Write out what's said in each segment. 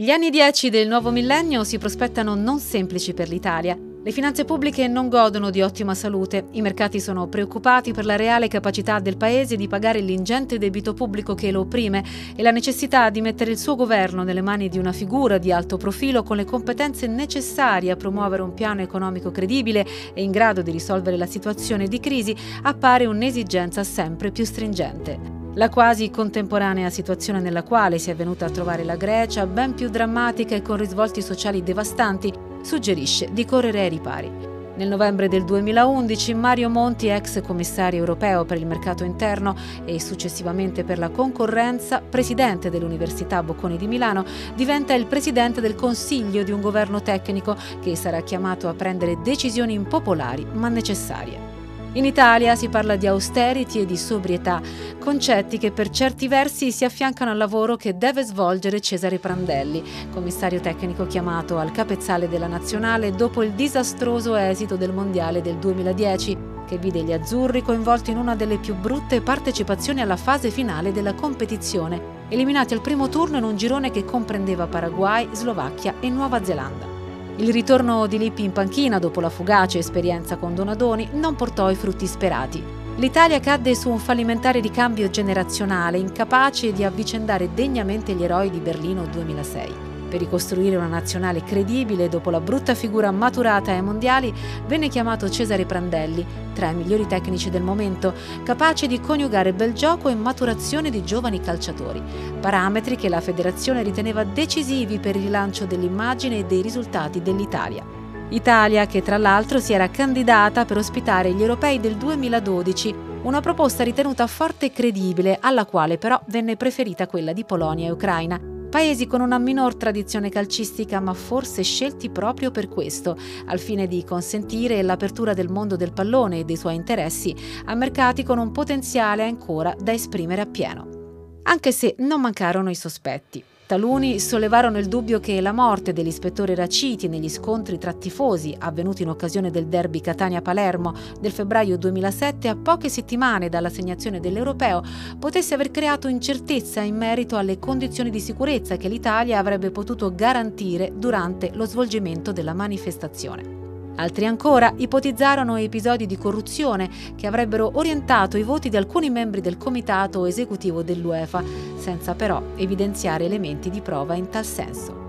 Gli anni 10 del nuovo millennio si prospettano non semplici per l'Italia. Le finanze pubbliche non godono di ottima salute, i mercati sono preoccupati per la reale capacità del Paese di pagare l'ingente debito pubblico che lo opprime e la necessità di mettere il suo governo nelle mani di una figura di alto profilo con le competenze necessarie a promuovere un piano economico credibile e in grado di risolvere la situazione di crisi appare un'esigenza sempre più stringente. La quasi contemporanea situazione nella quale si è venuta a trovare la Grecia, ben più drammatica e con risvolti sociali devastanti, suggerisce di correre ai ripari. Nel novembre del 2011 Mario Monti, ex commissario europeo per il mercato interno e successivamente per la concorrenza, presidente dell'Università Bocconi di Milano, diventa il presidente del Consiglio di un governo tecnico che sarà chiamato a prendere decisioni impopolari ma necessarie. In Italia si parla di austerity e di sobrietà, concetti che per certi versi si affiancano al lavoro che deve svolgere Cesare Prandelli, commissario tecnico chiamato al capezzale della nazionale dopo il disastroso esito del Mondiale del 2010, che vide gli azzurri coinvolti in una delle più brutte partecipazioni alla fase finale della competizione, eliminati al primo turno in un girone che comprendeva Paraguay, Slovacchia e Nuova Zelanda. Il ritorno di Lippi in panchina dopo la fugace esperienza con Donadoni non portò i frutti sperati. L'Italia cadde su un fallimentare ricambio generazionale incapace di avvicendare degnamente gli eroi di Berlino 2006. Per ricostruire una nazionale credibile dopo la brutta figura maturata ai mondiali, venne chiamato Cesare Prandelli, tra i migliori tecnici del momento, capace di coniugare bel gioco e maturazione di giovani calciatori, parametri che la federazione riteneva decisivi per il rilancio dell'immagine e dei risultati dell'Italia. Italia che tra l'altro si era candidata per ospitare gli europei del 2012, una proposta ritenuta forte e credibile, alla quale però venne preferita quella di Polonia e Ucraina, paesi con una minor tradizione calcistica ma forse scelti proprio per questo, al fine di consentire l'apertura del mondo del pallone e dei suoi interessi a mercati con un potenziale ancora da esprimere appieno. Anche se non mancarono i sospetti. Taluni sollevarono il dubbio che la morte dell'ispettore Raciti negli scontri tra tifosi avvenuti in occasione del derby Catania-Palermo del febbraio 2007 a poche settimane dall'assegnazione dell'Europeo potesse aver creato incertezza in merito alle condizioni di sicurezza che l'Italia avrebbe potuto garantire durante lo svolgimento della manifestazione. Altri ancora ipotizzarono episodi di corruzione che avrebbero orientato i voti di alcuni membri del comitato esecutivo dell'UEFA, senza però evidenziare elementi di prova in tal senso.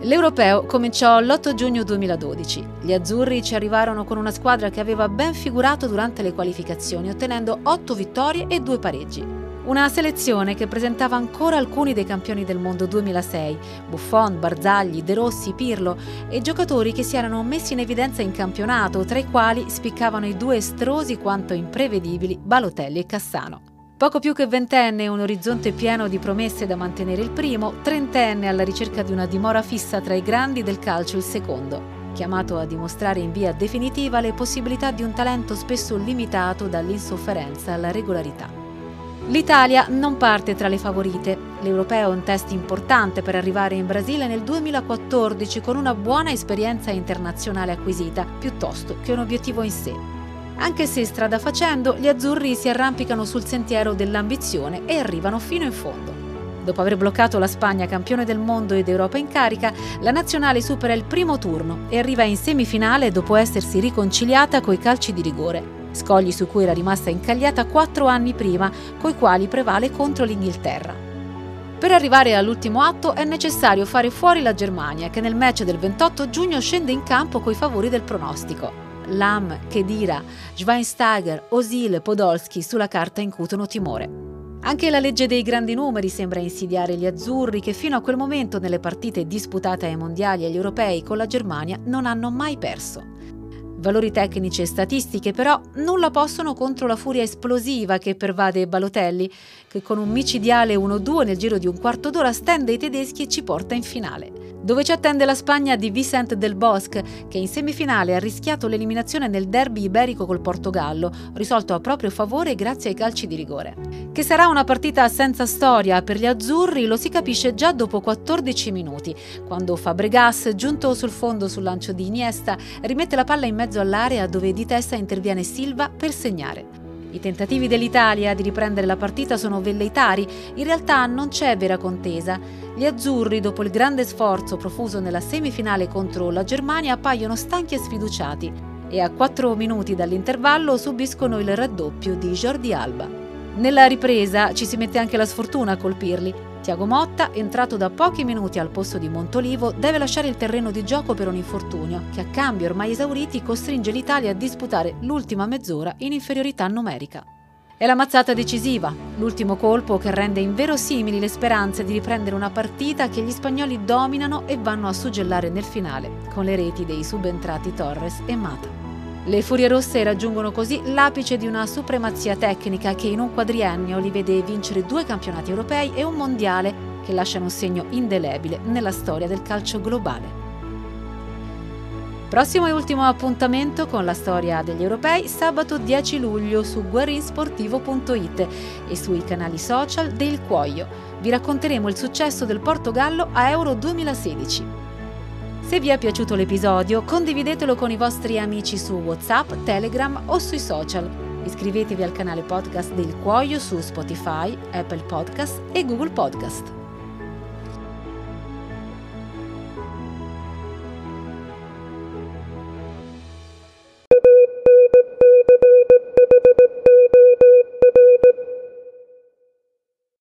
L'Europeo cominciò l'8 giugno 2012. Gli azzurri ci arrivarono con una squadra che aveva ben figurato durante le qualificazioni, ottenendo 8 vittorie e 2 pareggi. Una selezione che presentava ancora alcuni dei campioni del mondo 2006, Buffon, Barzagli, De Rossi, Pirlo e giocatori che si erano messi in evidenza in campionato, tra i quali spiccavano i due estrosi quanto imprevedibili Balotelli e Cassano. Poco più che ventenne un orizzonte pieno di promesse da mantenere il primo, trentenne alla ricerca di una dimora fissa tra i grandi del calcio il secondo chiamato a dimostrare in via definitiva le possibilità di un talento spesso limitato dall'insofferenza alla regolarità. L'Italia non parte tra le favorite. L'europeo è un test importante per arrivare in Brasile nel 2014 con una buona esperienza internazionale acquisita, piuttosto che un obiettivo in sé. Anche se strada facendo, gli azzurri si arrampicano sul sentiero dell'ambizione e arrivano fino in fondo. Dopo aver bloccato la Spagna campione del mondo ed Europa in carica, la nazionale supera il primo turno e arriva in semifinale dopo essersi riconciliata coi calci di rigore scogli su cui era rimasta incagliata quattro anni prima, coi quali prevale contro l'Inghilterra. Per arrivare all'ultimo atto è necessario fare fuori la Germania, che nel match del 28 giugno scende in campo coi favori del pronostico. Lam, Kedira, Schweinsteiger, Osil, Podolski sulla carta incutono timore. Anche la legge dei grandi numeri sembra insidiare gli azzurri che fino a quel momento nelle partite disputate ai mondiali e agli europei con la Germania non hanno mai perso. Valori tecnici e statistiche però nulla possono contro la furia esplosiva che pervade Balotelli, che con un micidiale 1-2 nel giro di un quarto d'ora stende i tedeschi e ci porta in finale dove ci attende la Spagna di Vicent del Bosque, che in semifinale ha rischiato l'eliminazione nel derby iberico col Portogallo, risolto a proprio favore grazie ai calci di rigore. Che sarà una partita senza storia per gli azzurri lo si capisce già dopo 14 minuti, quando Fabregas, giunto sul fondo sul lancio di Iniesta, rimette la palla in mezzo all'area dove di testa interviene Silva per segnare. I tentativi dell'Italia di riprendere la partita sono velleitari, in realtà non c'è vera contesa. Gli azzurri, dopo il grande sforzo profuso nella semifinale contro la Germania, appaiono stanchi e sfiduciati e a 4 minuti dall'intervallo subiscono il raddoppio di Jordi Alba. Nella ripresa ci si mette anche la sfortuna a colpirli. Tiago Motta, entrato da pochi minuti al posto di Montolivo, deve lasciare il terreno di gioco per un infortunio che a cambi ormai esauriti costringe l'Italia a disputare l'ultima mezz'ora in inferiorità numerica. È la mazzata decisiva, l'ultimo colpo che rende inverosimili le speranze di riprendere una partita che gli spagnoli dominano e vanno a suggellare nel finale, con le reti dei subentrati Torres e Mata. Le Furie Rosse raggiungono così l'apice di una supremazia tecnica che in un quadriennio li vede vincere due campionati europei e un mondiale che lasciano un segno indelebile nella storia del calcio globale. Prossimo e ultimo appuntamento con la storia degli europei sabato 10 luglio su guarinsportivo.it e sui canali social del Cuoio. Vi racconteremo il successo del Portogallo a Euro 2016. Se vi è piaciuto l'episodio, condividetelo con i vostri amici su WhatsApp, Telegram o sui social. Iscrivetevi al canale podcast del Cuoio su Spotify, Apple Podcast e Google Podcast.